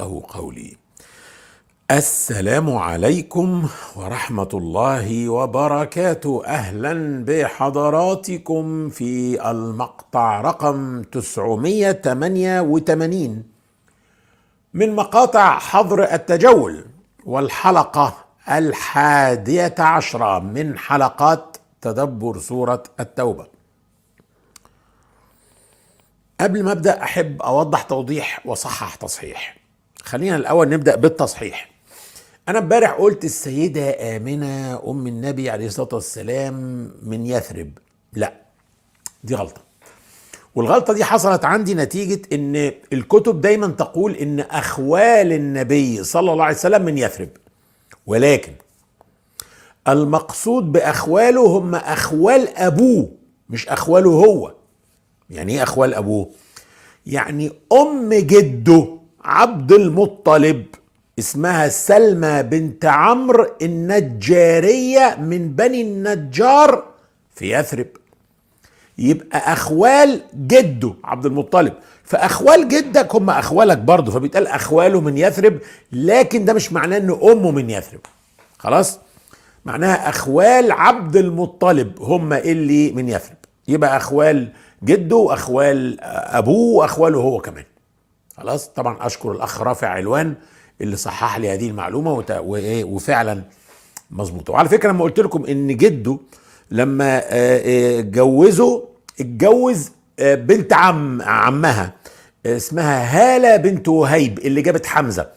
أو قولي. السلام عليكم ورحمة الله وبركاته. أهلا بحضراتكم في المقطع رقم 988 من مقاطع حظر التجول والحلقة الحادية عشرة من حلقات تدبر سورة التوبة. قبل ما أبدأ أحب أوضح توضيح واصحح تصحيح. خلينا الأول نبدأ بالتصحيح. أنا امبارح قلت السيدة آمنة أم النبي عليه الصلاة والسلام من يثرب. لا دي غلطة. والغلطة دي حصلت عندي نتيجة إن الكتب دايما تقول إن أخوال النبي صلى الله عليه وسلم من يثرب. ولكن المقصود بأخواله هم أخوال أبوه مش أخواله هو. يعني إيه أخوال أبوه؟ يعني أم جده عبد المطلب اسمها سلمى بنت عمرو النجارية من بني النجار في يثرب. يبقى أخوال جده عبد المطلب. فأخوال جدك هم أخوالك برضه فبيتقال أخواله من يثرب لكن ده مش معناه إن أمه من يثرب. خلاص؟ معناها أخوال عبد المطلب هم اللي من يثرب. يبقى أخوال جده وأخوال أبوه وأخواله هو كمان. خلاص. طبعا أشكر الأخ رافع علوان اللي صحح لي هذه المعلومة وفعلا مظبوطة. وعلى فكرة لما قلت لكم إن جده لما اتجوزه اتجوز بنت عم عمها اسمها هالة بنت وهيب اللي جابت حمزة.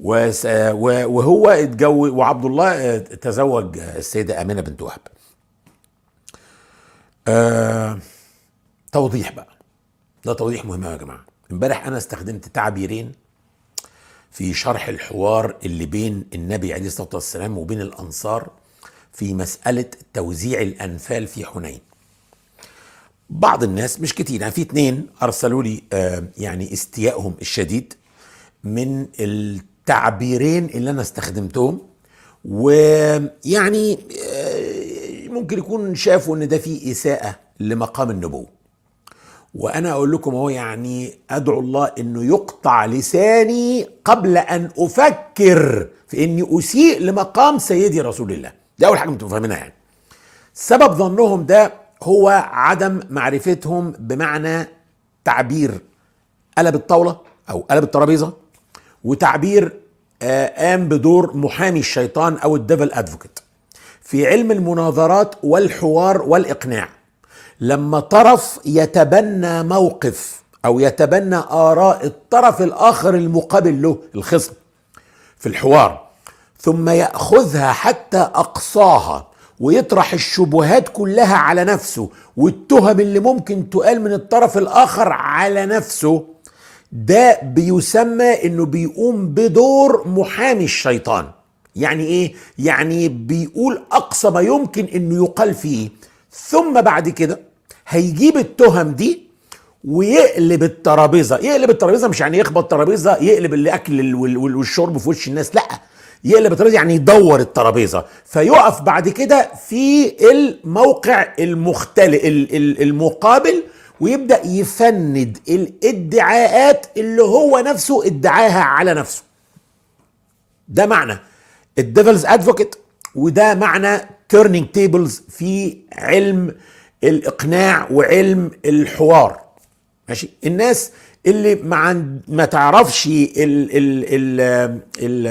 وهو اتجوز وعبد الله تزوج السيدة امينه بنت وهب. آه توضيح بقى. ده توضيح مهم يا جماعة. امبارح أنا استخدمت تعبيرين في شرح الحوار اللي بين النبي عليه الصلاة والسلام وبين الأنصار في مسألة توزيع الأنفال في حنين. بعض الناس مش كتير يعني في اتنين أرسلوا لي آه يعني استيائهم الشديد من التعبيرين اللي أنا استخدمتهم ويعني آه ممكن يكون شافوا إن ده فيه إساءة لمقام النبوة. وأنا أقول لكم هو يعني أدعو الله إنه يقطع لساني قبل أن أفكر في إني أسيء لمقام سيدي رسول الله. دي أول حاجة أنتم فاهمينها يعني. سبب ظنهم ده هو عدم معرفتهم بمعنى تعبير قلب الطاولة أو قلب الترابيزة وتعبير قام بدور محامي الشيطان أو الديفل أدفوكيت. في علم المناظرات والحوار والإقناع لما طرف يتبنى موقف أو يتبنى آراء الطرف الآخر المقابل له الخصم في الحوار ثم يأخذها حتى أقصاها ويطرح الشبهات كلها على نفسه والتهم اللي ممكن تقال من الطرف الآخر على نفسه ده بيسمى إنه بيقوم بدور محامي الشيطان. يعني إيه؟ يعني بيقول أقصى ما يمكن إنه يقال فيه. ثم بعد كده هيجيب التهم دي ويقلب الترابيزة. يقلب الترابيزة مش يعني يخبط ترابيزه يقلب الاكل والشرب في وش الناس لأ. يقلب الترابيزة يعني يدور الترابيزة. فيقف بعد كده في الموقع المختلف المقابل ويبدأ يفند الادعاءات اللي هو نفسه ادعاها على نفسه. ده معنى ال devil's advocate وده معنى turning tables في علم الإقناع وعلم الحوار. ماشي؟ الناس اللي ما ما تعرفش ال ال ال ال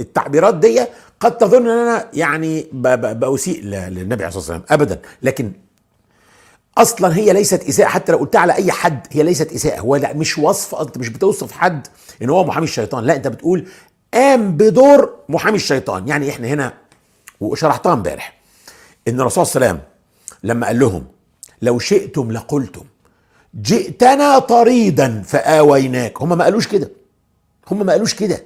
التعبيرات دي قد تظن إن أنا يعني بأسيء للنبي عليه الصلاة والسلام. ابدا. لكن أصلا هي ليست إساءة حتى لو قلتها على أي حد هي ليست إساءة. هو لا مش وصف أنت مش بتوصف حد إن هو محامي الشيطان. لا أنت بتقول قام بدور محامي الشيطان. يعني إحنا هنا وشرحتها امبارح إن الرسول صلى الله عليه وسلم لما قال لهم لو شئتم لقلتم. جئتنا طريدا فآويناك. هم ما قالوش كده. هم ما قالوش كده.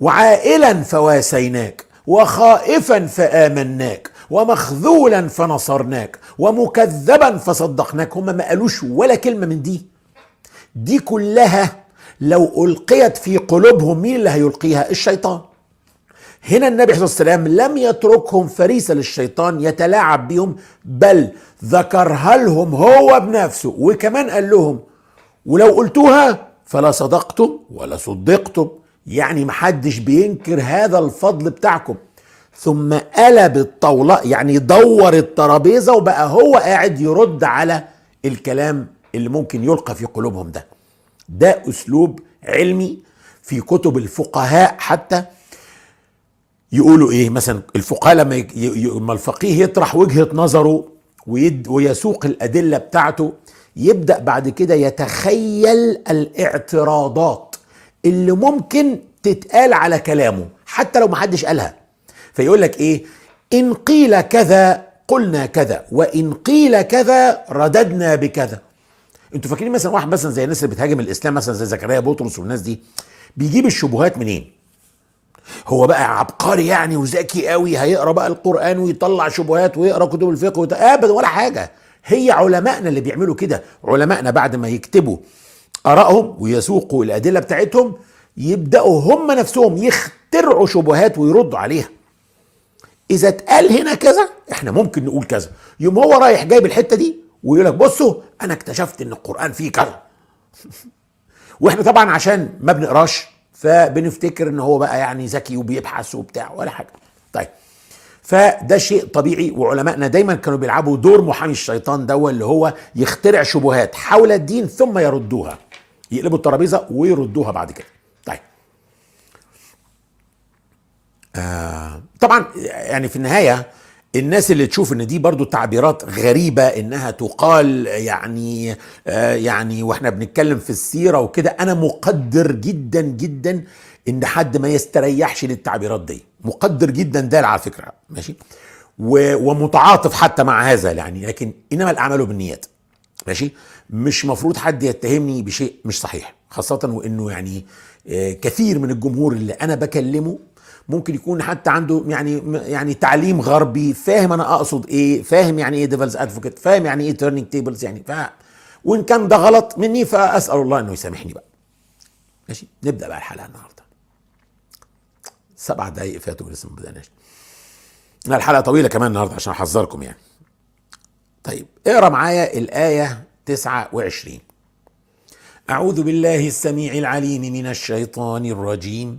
وعائلا فواسيناك. وخائفا فآمناك. ومخذولا فنصرناك. ومكذبا فصدقناك. هم ما قالوش ولا كلمة من دي. دي كلها لو ألقيت في قلوبهم مين اللي هيلقيها؟ الشيطان. هنا النبي عليه الصلاة والسلام لم يتركهم فريسة للشيطان يتلاعب بهم بل ذكرها لهم هو بنفسه وكمان قال لهم ولو قلتوها فلا صدقتم ولا صدقتم. يعني محدش بينكر هذا الفضل بتاعكم. ثم قلب الطاولة يعني دور الترابيزة وبقى هو قاعد يرد على الكلام اللي ممكن يلقى في قلوبهم ده. ده أسلوب علمي في كتب الفقهاء حتى يقولوا إيه؟ مثلا الفقهاء لما لما الفقيه يطرح وجهة نظره ويد ويسوق الأدلة بتاعته يبدأ بعد كده يتخيل الاعتراضات اللي ممكن تتقال على كلامه حتى لو محدش قالها. فيقول لك إيه؟ إن قيل كذا قلنا كذا وإن قيل كذا رددنا بكذا. أنتوا فاكرين مثلا واحد مثلا زي الناس اللي بتهاجم الإسلام مثلا زي زكريا بطرس والناس دي بيجيب الشبهات منين؟ هو بقى عبقري يعني وذكي قوي هيقرأ بقى القرآن ويطلع شبهات ويقرأ كتب الفقه وت... أبدا ولا حاجة. هي علمائنا اللي بيعملوا كده. علمائنا بعد ما يكتبوا آرائهم ويسوقوا الأدلة بتاعتهم يبدأوا هم نفسهم يخترعوا شبهات ويردوا عليها. إذا اتقال هنا كذا إحنا ممكن نقول كذا. يوم هو رايح جايب الحتة دي ويقول لك بصوا أنا اكتشفت إن القرآن فيه كذا. وإحنا طبعا عشان ما بنقراش. فبنفتكر إن هو بقى يعني ذكي وبيبحث وبتاع ولا حاجة. طيب. فده شيء طبيعي وعلمائنا دايما كانوا بيلعبوا دور محامي الشيطان ده اللي هو يخترع شبهات حول الدين ثم يردوها يقلبوا الترابيزة ويردوها بعد كده. طيب. آه طبعا يعني في النهاية الناس اللي تشوف إن دي برضو تعبيرات غريبة إنها تقال يعني آه يعني وإحنا بنتكلم في السيرة وكده أنا مقدر جدا جدا إن حد ما يستريحش للتعبيرات دي. مقدر جدا ده على فكرة ماشي؟ ومتعاطف حتى مع هذا يعني لكن إنما الأعمال بالنيات ماشي؟ مش مفروض حد يتهمني بشيء مش صحيح خاصة وإنه يعني آه كثير من الجمهور اللي أنا بكلمه ممكن يكون حتى عنده يعني يعني تعليم غربي فاهم أنا أقصد إيه فاهم يعني إيه devil's advocate فاهم يعني إيه turning tables يعني ف وإن كان ده غلط مني فأسأل الله إنه يسامحني بقى. ماشي؟ نبدأ بقى الحلقة النهارده. سبع دقايق فاتوا لسه ما بدأناش. الحلقة طويلة كمان النهارده عشان أحذركم يعني. طيب اقرأ معايا الآية 29 أعوذ بالله السميع العليم من الشيطان الرجيم.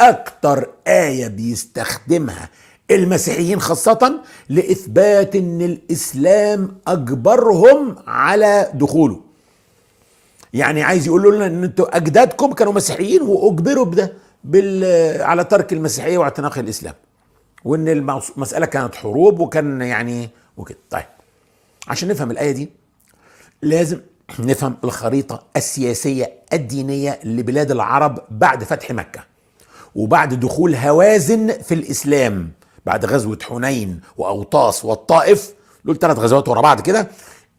أكتر آية بيستخدمها المسيحيين خاصة لإثبات إن الإسلام أجبرهم على دخوله. يعني عايز يقول لنا إن أنتوا أجدادكم كانوا مسيحيين وأجبروا بده بال على ترك المسيحية واعتناق الإسلام. وإن المسألة كانت حروب وكان يعني وكده. طيب عشان نفهم الآية دي لازم نفهم الخريطة السياسية الدينية لبلاد العرب بعد فتح مكة. وبعد دخول هوازن في الإسلام بعد غزوة حنين وأوطاس والطائف دول ثلاث غزوات ورا بعض كده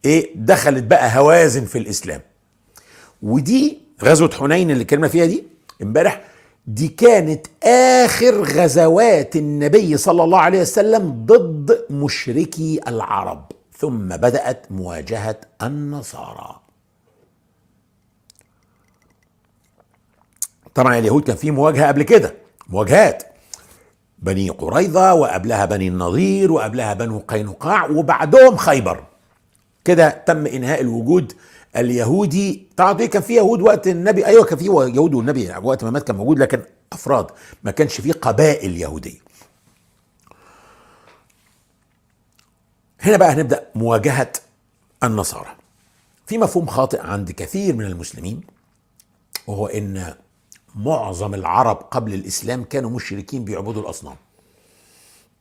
إيه دخلت بقى هوازن في الإسلام. ودي غزوة حنين اللي اتكلمنا فيها دي امبارح دي كانت آخر غزوات النبي صلى الله عليه وسلم ضد مشركي العرب. ثم بدأت مواجهة النصارى. طبعا اليهود كان في مواجهة قبل كده مواجهات. بني قريظة وقبلها بني النضير وقبلها بنو قينقاع وبعدهم خيبر. كده تم إنهاء الوجود اليهودي. طبعا كان في يهود وقت النبي أيوه كان في يهود والنبي وقت ما مات كان موجود لكن أفراد ما كانش في قبائل يهودية. هنا بقى هنبدأ مواجهة النصارى. في مفهوم خاطئ عند كثير من المسلمين وهو إن معظم العرب قبل الإسلام كانوا مشركين بيعبدوا الأصنام.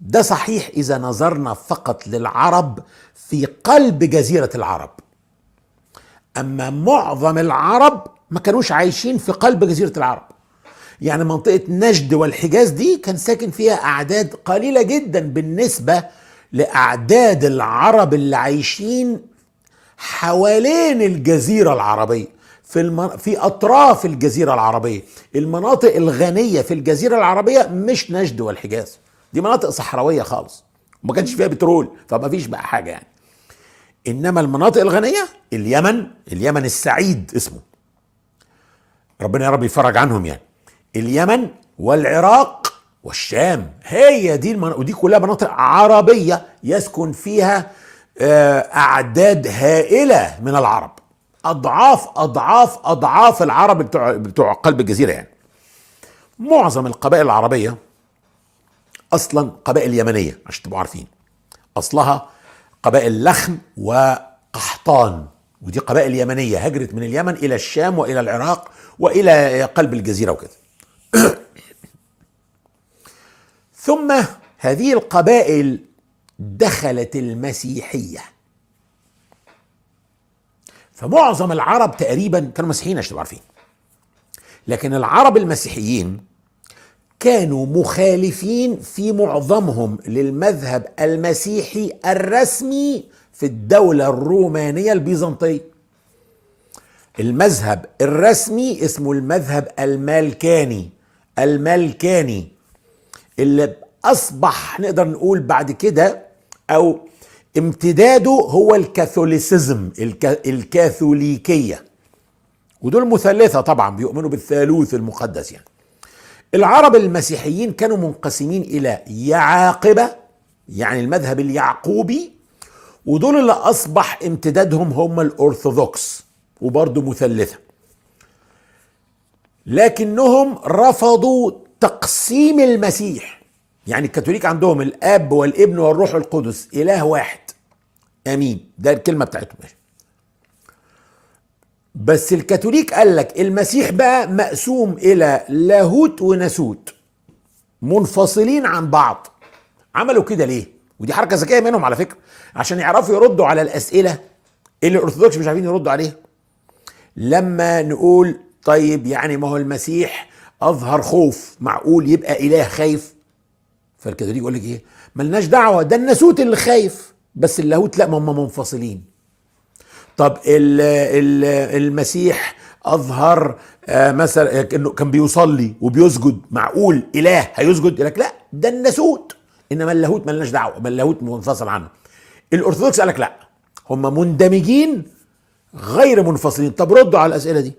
ده صحيح إذا نظرنا فقط للعرب في قلب جزيرة العرب. أما معظم العرب ما كانوش عايشين في قلب جزيرة العرب. يعني منطقة نجد والحجاز دي كان ساكن فيها أعداد قليلة جدا بالنسبة لأعداد العرب اللي عايشين حوالين الجزيرة العربية. في المن... في أطراف الجزيرة العربية. المناطق الغنية في الجزيرة العربية مش نجد والحجاز. دي مناطق صحراوية خالص. ما كانش فيها بترول فما فيش بقى حاجة يعني. إنما المناطق الغنية اليمن اليمن السعيد اسمه. ربنا يا رب يفرج عنهم يعني. اليمن والعراق والشام. هي دي المن... ودي كلها مناطق عربية يسكن فيها آه، أعداد هائلة من العرب. أضعاف أضعاف أضعاف العرب بتوع بتوع قلب الجزيرة يعني. معظم القبائل العربية أصلا قبائل يمنية عشان تبقوا عارفين. أصلها قبائل لخم وقحطان ودي قبائل يمنية هجرت من اليمن إلى الشام وإلى العراق وإلى قلب الجزيرة وكده. ثم هذه القبائل دخلت المسيحية. فمعظم العرب تقريبا كانوا مسيحيين عشان تبقوا عارفين. لكن العرب المسيحيين كانوا مخالفين في معظمهم للمذهب المسيحي الرسمي في الدولة الرومانية البيزنطية. المذهب الرسمي اسمه المذهب المالكاني. المالكاني اللي أصبح نقدر نقول بعد كده أو امتداده هو الكاثوليسيزم الكاثوليكية. ودول مثلثة طبعا بيؤمنوا بالثالوث المقدس يعني. العرب المسيحيين كانوا منقسمين إلى يعاقبة يعني المذهب اليعقوبي ودول اللي أصبح امتدادهم هم الأرثوذكس وبرضه مثلثة. لكنهم رفضوا تقسيم المسيح. يعني الكاثوليك عندهم الأب والابن والروح القدس إله واحد. أمين. ده الكلمة بتاعتهم. ماشي. بس الكاثوليك قال لك المسيح بقى مقسوم إلى لاهوت وناسوت. منفصلين عن بعض. عملوا كده ليه؟ ودي حركة ذكية منهم على فكرة. عشان يعرفوا يردوا على الأسئلة اللي الأرثوذكس مش عارفين يردوا عليها. لما نقول طيب يعني ما هو المسيح أظهر خوف معقول يبقى إله خايف؟ فالكاثوليك يقول لك إيه؟ ملناش دعوة ده الناسوت اللي خايف بس اللاهوت لا ما هم منفصلين. طب المسيح أظهر آه، مثلا انه كان بيصلي وبيسجد معقول إله هيسجد؟ لك لا ده الناسوت. إنما اللاهوت مالناش دعوة ما اللاهوت منفصل عنه. الأرثوذكس قال لك لا هم مندمجين غير منفصلين. طب ردوا على الأسئلة دي.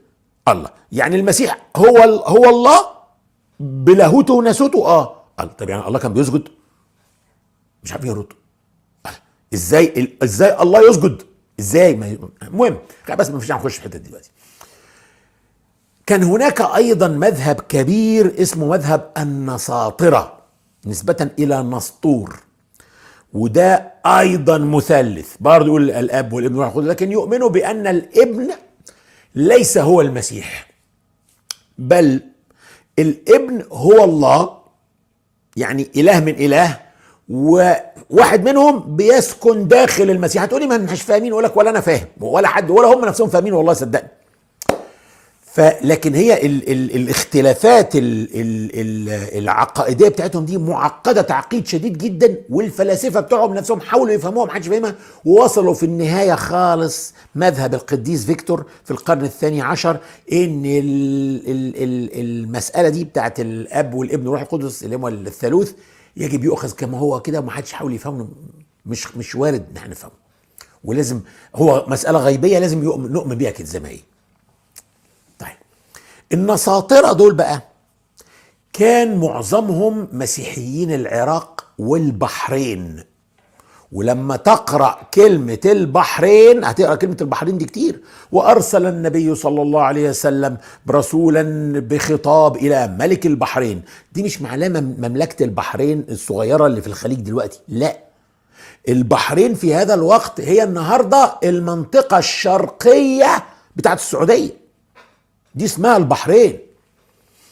الله. يعني المسيح هو هو الله بلاهوته وناسوته؟ آه. قال طب يعني الله كان بيسجد؟ مش عارفين يردوا. إزاي إزاي الله يسجد؟ إزاي؟ ما المهم بس ما فيش نخش في الحتة دلوقتي. كان هناك أيضا مذهب كبير اسمه مذهب النساطره نسبة إلى نسطور. وده أيضا مثلث. برضه يقول الأب والابن والروح لكن يؤمنوا بأن الابن ليس هو المسيح بل الابن هو الله يعني إله من إله وواحد منهم بيسكن داخل المسيح. هتقولي ما مش فاهمين أقول لك ولا أنا فاهم ولا حد ولا هم نفسهم فاهمين والله صدقني. فلكن هي ال ال الاختلافات ال ال العقائدية بتاعتهم دي معقدة تعقيد شديد جدا والفلاسفة بتوعهم نفسهم حاولوا يفهموها ما حدش فاهمها. ووصلوا في النهاية خالص مذهب القديس فيكتور في القرن الثاني عشر إن ال ال ال المسألة دي بتاعت الأب والابن والروح القدس اللي هم الثالوث يجب يؤخذ كما هو كده وما حدش يحاول يفهمه. مش مش وارد إن إحنا نفهمه. ولازم هو مسألة غيبية لازم نؤمن بيها كده زي ما هي. طيب. النساطره دول بقى كان معظمهم مسيحيين العراق والبحرين. ولما تقرأ كلمة البحرين هتقرأ كلمة البحرين دي كتير. وأرسل النبي صلى الله عليه وسلم رسولا بخطاب إلى ملك البحرين. دي مش معناه مملكة البحرين الصغيرة اللي في الخليج دلوقتي. لا. البحرين في هذا الوقت هي النهارده المنطقة الشرقية بتاعت السعودية. دي اسمها البحرين.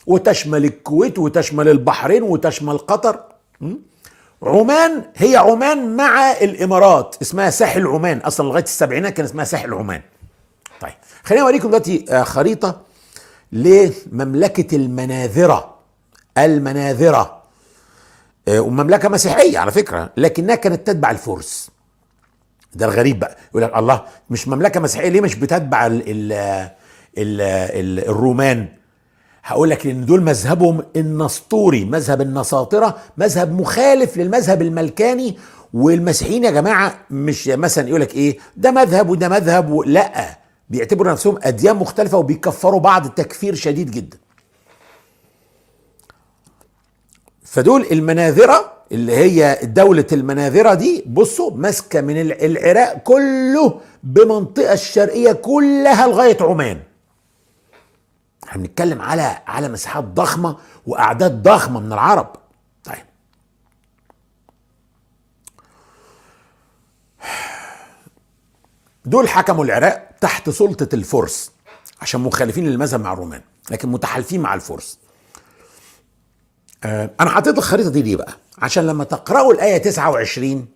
وتشمل الكويت وتشمل البحرين وتشمل قطر. عمان هي عمان مع الإمارات اسمها ساحل عمان. أصلا لغاية السبعينات كان اسمها ساحل عمان. طيب خليني أوريكم دلوقتي آه، خريطة لمملكة المناذرة. المناذرة. آه، ومملكة مسيحية على فكرة لكنها كانت تتبع الفرس. ده الغريب بقى. يقول لك الله مش مملكة مسيحية ليه مش بتتبع ال ال ال ال الرومان؟ هقول لك إن دول مذهبهم النسطوري مذهب النساطرة مذهب مخالف للمذهب الملكاني والمسيحيين يا جماعة مش مثلا يقول لك إيه ده مذهب وده مذهب. لأ بيعتبروا نفسهم أديان مختلفة وبيكفروا بعض تكفير شديد جدا فدول المناذرة اللي هي دولة المناذرة دي بصوا ماسكة من العراق كله بمنطقة الشرقية كلها لغاية عمان إحنا بنتكلم على على مساحات ضخمة وأعداد ضخمة من العرب. طيب. دول حكموا العراق تحت سلطة الفرس عشان مخالفين للمذهب مع الرومان لكن متحالفين مع الفرس. آه أنا حطيت الخريطة دي ليه بقى؟ عشان لما تقرأوا الآية 29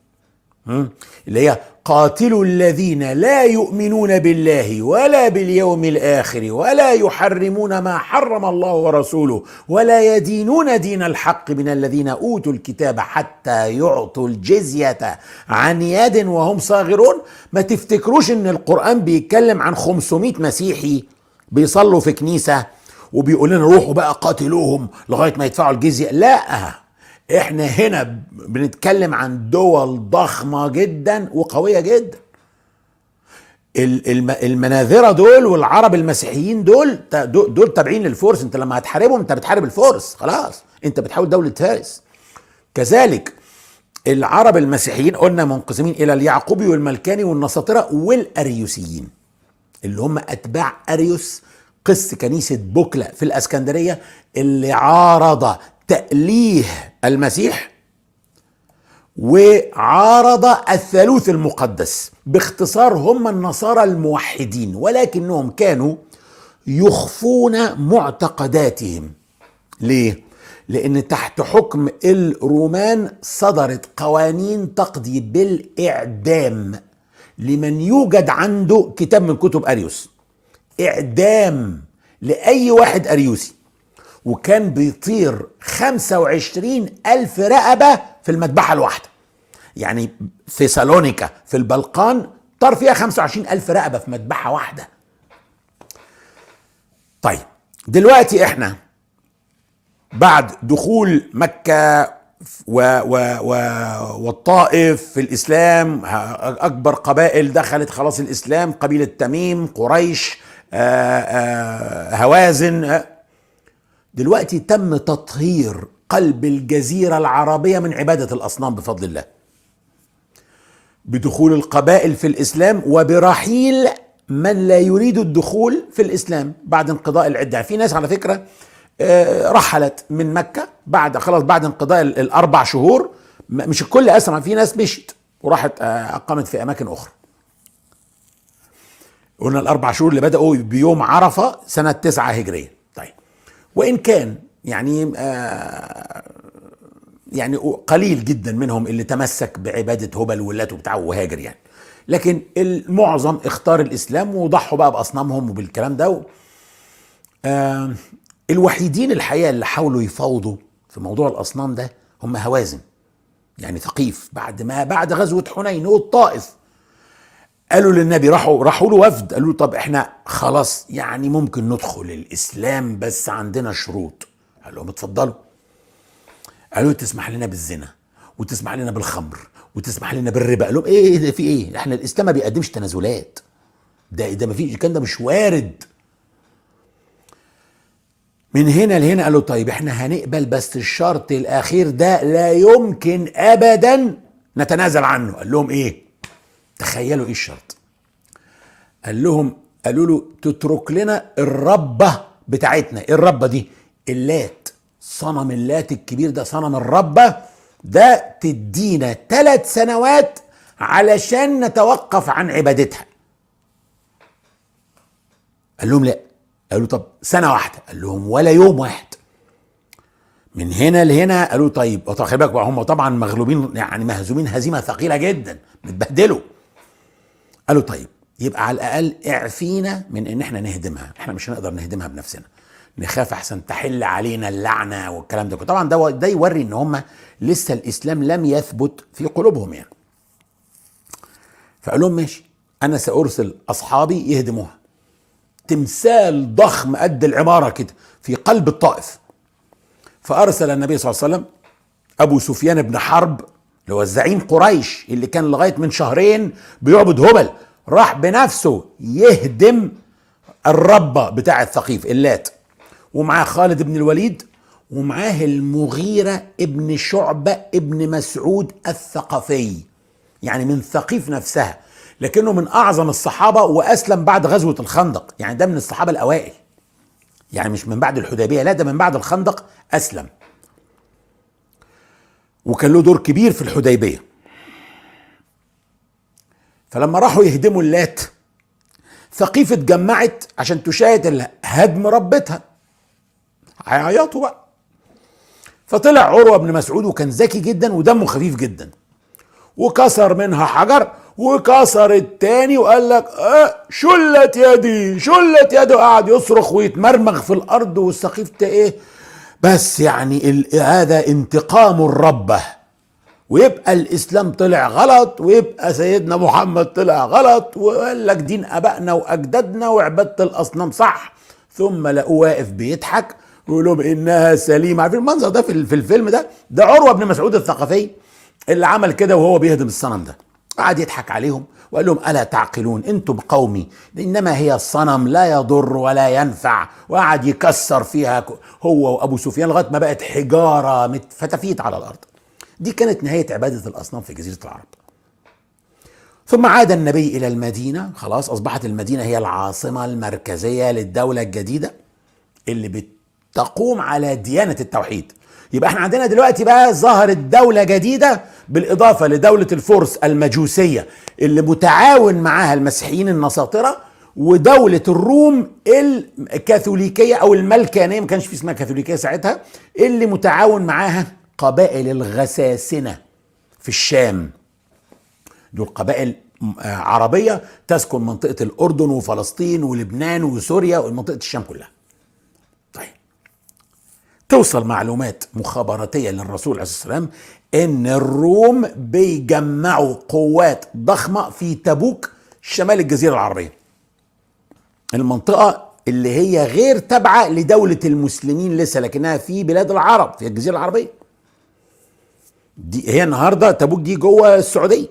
اللي هي قاتلوا الذين لا يؤمنون بالله ولا باليوم الآخر ولا يحرمون ما حرم الله ورسوله ولا يدينون دين الحق من الذين أوتوا الكتاب حتى يعطوا الجزية عن يد وهم صاغرون. ما تفتكروش إن القرآن بيتكلم عن 500 مسيحي بيصلوا في كنيسة وبيقول لنا روحوا بقى قاتلوهم لغاية ما يدفعوا الجزية؟ لا. إحنا هنا بنتكلم عن دول ضخمة جدا وقوية جدا. المناذرة دول والعرب المسيحيين دول دول تابعين للفرس انت لما هتحاربهم انت بتحارب الفرس خلاص. انت بتحاول دولة فارس كذلك العرب المسيحيين قلنا منقسمين إلى اليعقوبي والملكاني والنساطرة والأريوسيين اللي هم أتباع أريوس قس كنيسة بوكلا في الإسكندرية اللي عارض تأليه المسيح وعارض الثالوث المقدس باختصار هم النصارى الموحدين ولكنهم كانوا يخفون معتقداتهم. ليه؟ لأن تحت حكم الرومان صدرت قوانين تقضي بالإعدام لمن يوجد عنده كتاب من كتب أريوس. إعدام لأي واحد أريوسي. وكان بيطير 25 ألف رقبة في المذبحة الواحدة. يعني في سالونيكا في البلقان طار فيها 25 ألف رقبة في مذبحة واحدة. طيب دلوقتي إحنا بعد دخول مكة و و و والطائف في الإسلام أكبر قبائل دخلت خلاص الإسلام قبيلة تميم قريش آآ آآ هوازن دلوقتي تم تطهير قلب الجزيرة العربية من عبادة الأصنام بفضل الله. بدخول القبائل في الإسلام وبرحيل من لا يريد الدخول في الإسلام بعد انقضاء العدة. في ناس على فكرة رحلت من مكة بعد خلاص بعد انقضاء الأربع شهور مش الكل أسرع في ناس مشت وراحت أقامت في أماكن أخرى. قلنا الأربع شهور اللي بدأوا بيوم عرفة سنة تسعة هجرية. وإن كان يعني آه يعني قليل جدا منهم اللي تمسك بعبادة هبل ولات وبتاع وهاجر يعني. لكن المعظم اختار الإسلام وضحوا بقى بأصنامهم وبالكلام ده آه الوحيدين الحقيقة اللي حاولوا يفاوضوا في موضوع الأصنام ده هم هوازن يعني ثقيف بعد ما بعد غزوة حنين والطائف قالوا للنبي راحوا راحوا له وفد. قالوا له طب إحنا خلاص يعني ممكن ندخل الإسلام بس عندنا شروط. قال لهم اتفضلوا. قالوا تسمح لنا بالزنا وتسمح لنا بالخمر وتسمح لنا بالربا. قال لهم إيه ده في إيه؟ إحنا الإسلام ما بيقدمش تنازلات. ده ده ما فيش الكلام ده مش وارد. من هنا لهنا قالوا طيب إحنا هنقبل بس الشرط الأخير ده لا يمكن ابدا نتنازل عنه. قال لهم إيه؟ تخيلوا إيه الشرط؟ قال لهم قالوا له تترك لنا الربة بتاعتنا. إيه الربة دي؟ اللات. صنم اللات الكبير ده صنم الربة ده تدينا ثلاث سنوات علشان نتوقف عن عبادتها. قال لهم لا. قالوا طب سنة واحدة. قال لهم ولا يوم واحد. من هنا لهنا قالوا طيب. خلي بالك هم طبعا مغلوبين يعني مهزومين هزيمة ثقيلة جدا. متبهدلوا. قالوا طيب يبقى على الأقل اعفينا من إن إحنا نهدمها إحنا مش هنقدر نهدمها بنفسنا. نخاف أحسن تحل علينا اللعنة والكلام ده طبعا ده ده يوري إن هم لسه الإسلام لم يثبت في قلوبهم يعني. فقال لهم ماشي أنا سأرسل أصحابي يهدموها. تمثال ضخم قد العمارة كده في قلب الطائف. فأرسل النبي صلى الله عليه وسلم أبو سفيان بن حرب اللي هو الزعيم قريش اللي كان لغاية من شهرين بيعبد هبل راح بنفسه يهدم الربة بتاع الثقيف اللات. ومعاه خالد بن الوليد ومعاه المغيرة ابن شعبة ابن مسعود الثقفي. يعني من ثقيف نفسها لكنه من أعظم الصحابة وأسلم بعد غزوة الخندق. يعني ده من الصحابة الأوائل. يعني مش من بعد الحديبية لا ده من بعد الخندق أسلم. وكان له دور كبير في الحديبية. فلما راحوا يهدموا اللات ثقيف اتجمعت عشان تشاهد هدم ربتها. هيعيطوا بقى. فطلع عروة بن مسعود وكان ذكي جدا ودمه خفيف جدا. وكسر منها حجر وكسر التاني وقال لك آه شلت يدي شلت يدي. وقعد يصرخ ويتمرمغ في الأرض والسقيف إيه؟ بس يعني هذا انتقام الربه ويبقى الإسلام طلع غلط ويبقى سيدنا محمد طلع غلط وقال لك دين ابائنا وأجدادنا وعبادة الأصنام صح. ثم لقوه واقف بيضحك ويقول لهم إنها سليمة. عارفين المنظر ده في الفيلم ده؟ ده عروة بن مسعود الثقفي اللي عمل كده وهو بيهدم الصنم ده. قعد يضحك عليهم. وقال لهم ألا تعقلون؟ أنتم قومي إنما هي الصنم لا يضر ولا ينفع. وقعد يكسر فيها هو وأبو سفيان لغاية ما بقت حجارة فتفيت على الأرض. دي كانت نهاية عبادة الأصنام في جزيرة العرب. ثم عاد النبي إلى المدينة. خلاص أصبحت المدينة هي العاصمة المركزية للدولة الجديدة اللي بتقوم على ديانة التوحيد. يبقى إحنا عندنا دلوقتي بقى ظهرت دولة جديدة بالإضافة لدولة الفرس المجوسية اللي متعاون معاها المسيحيين النساطرة ودولة الروم الكاثوليكية أو الملكانية ما كانش في اسمها كاثوليكية ساعتها اللي متعاون معاها قبائل الغساسنة في الشام. دول قبائل عربية تسكن منطقة الأردن وفلسطين ولبنان وسوريا ومنطقة الشام كلها. توصل معلومات مخابراتية للرسول عليه الصلاة والسلام إن الروم بيجمعوا قوات ضخمة في تبوك شمال الجزيرة العربية. المنطقة اللي هي غير تابعة لدولة المسلمين لسه لكنها في بلاد العرب في الجزيرة العربية. دي هي النهاردة تبوك دي جوه السعودية.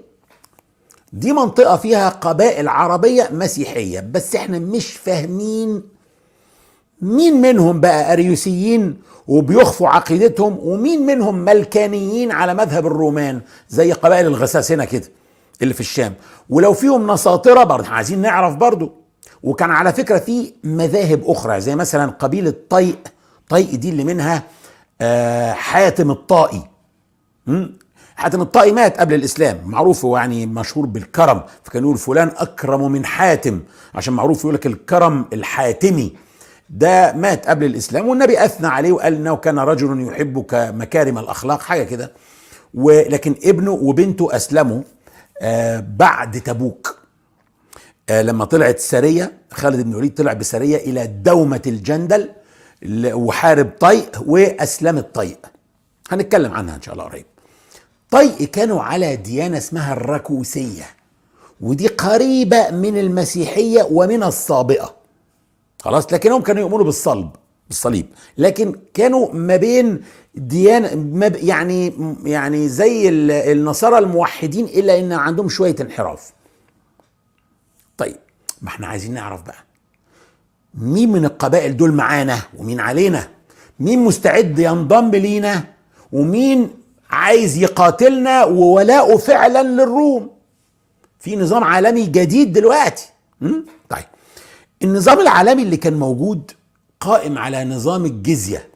دي منطقة فيها قبائل عربية مسيحية بس إحنا مش فاهمين مين منهم بقى أريوسيين وبيخفوا عقيدتهم ومين منهم ملكانيين على مذهب الرومان زي قبائل الغساسنة كده اللي في الشام؟ ولو فيهم نساطرة برضه عايزين نعرف برضه. وكان على فكرة في مذاهب أخرى زي مثلا قبيلة طيق طيق دي اللي منها آه حاتم الطائي. حاتم الطائي مات قبل الإسلام. معروف هو يعني مشهور بالكرم فكان يقول فلان أكرم من حاتم عشان معروف يقول لك الكرم الحاتمي. ده مات قبل الإسلام والنبي أثنى عليه وقال إنه كان رجل يحبك مكارم الأخلاق حاجة كده. ولكن ابنه وبنته أسلموا آه بعد تبوك. آه لما طلعت سريه خالد بن الوليد طلع بسريه إلى دومة الجندل وحارب طيء واسلمت طيء هنتكلم عنها إن شاء الله قريب. طيء كانوا على ديانة اسمها الركوسية ودي قريبة من المسيحية ومن الصابئه خلاص لكنهم كانوا يؤمنوا بالصلب بالصليب. لكن كانوا ما بين ديانة يعني يعني زي النصارى الموحدين إلا إن عندهم شوية انحراف. طيب ما إحنا عايزين نعرف بقى. مين من القبائل دول معانا ومين علينا؟ مين مستعد ينضم لينا؟ ومين عايز يقاتلنا وولاؤه فعلا للروم؟ في نظام عالمي جديد دلوقتي. طيب النظام العالمي اللي كان موجود قائم على نظام الجزية.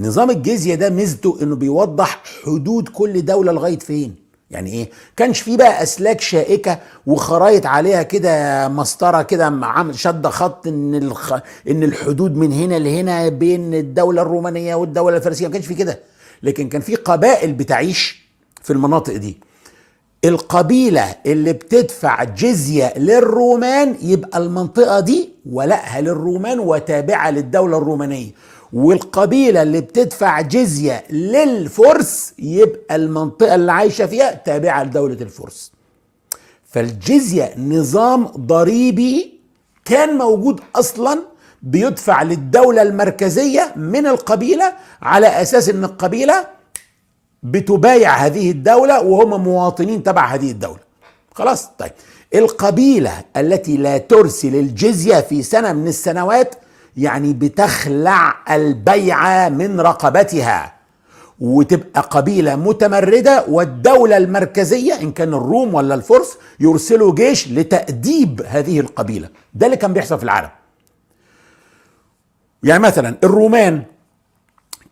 نظام الجزية ده ميزته إنه بيوضح حدود كل دولة لغاية فين. يعني إيه؟ كانش فيه بقى أسلاك شائكة وخرايط عليها كده مسطرة كده شد خط إن الخ... إن الحدود من هنا لهنا بين الدولة الرومانية والدولة الفارسية. ما كانش في كده. لكن كان في قبائل بتعيش في المناطق دي. القبيلة اللي بتدفع جزية للرومان يبقى المنطقة دي ولائها للرومان وتابعة للدولة الرومانية. والقبيلة اللي بتدفع جزية للفرس يبقى المنطقة اللي عايشة فيها تابعة لدولة الفرس. فالجزية نظام ضريبي كان موجود أصلا بيدفع للدولة المركزية من القبيلة على أساس إن القبيلة بتبايع هذه الدولة وهم مواطنين تبع هذه الدولة. خلاص طيب. القبيلة التي لا ترسل الجزية في سنة من السنوات يعني بتخلع البيعه من رقبتها. وتبقى قبيلة متمردة والدولة المركزية إن كان الروم ولا الفرس يرسلوا جيش لتأديب هذه القبيلة. ده اللي كان بيحصل في العالم. يعني مثلا الرومان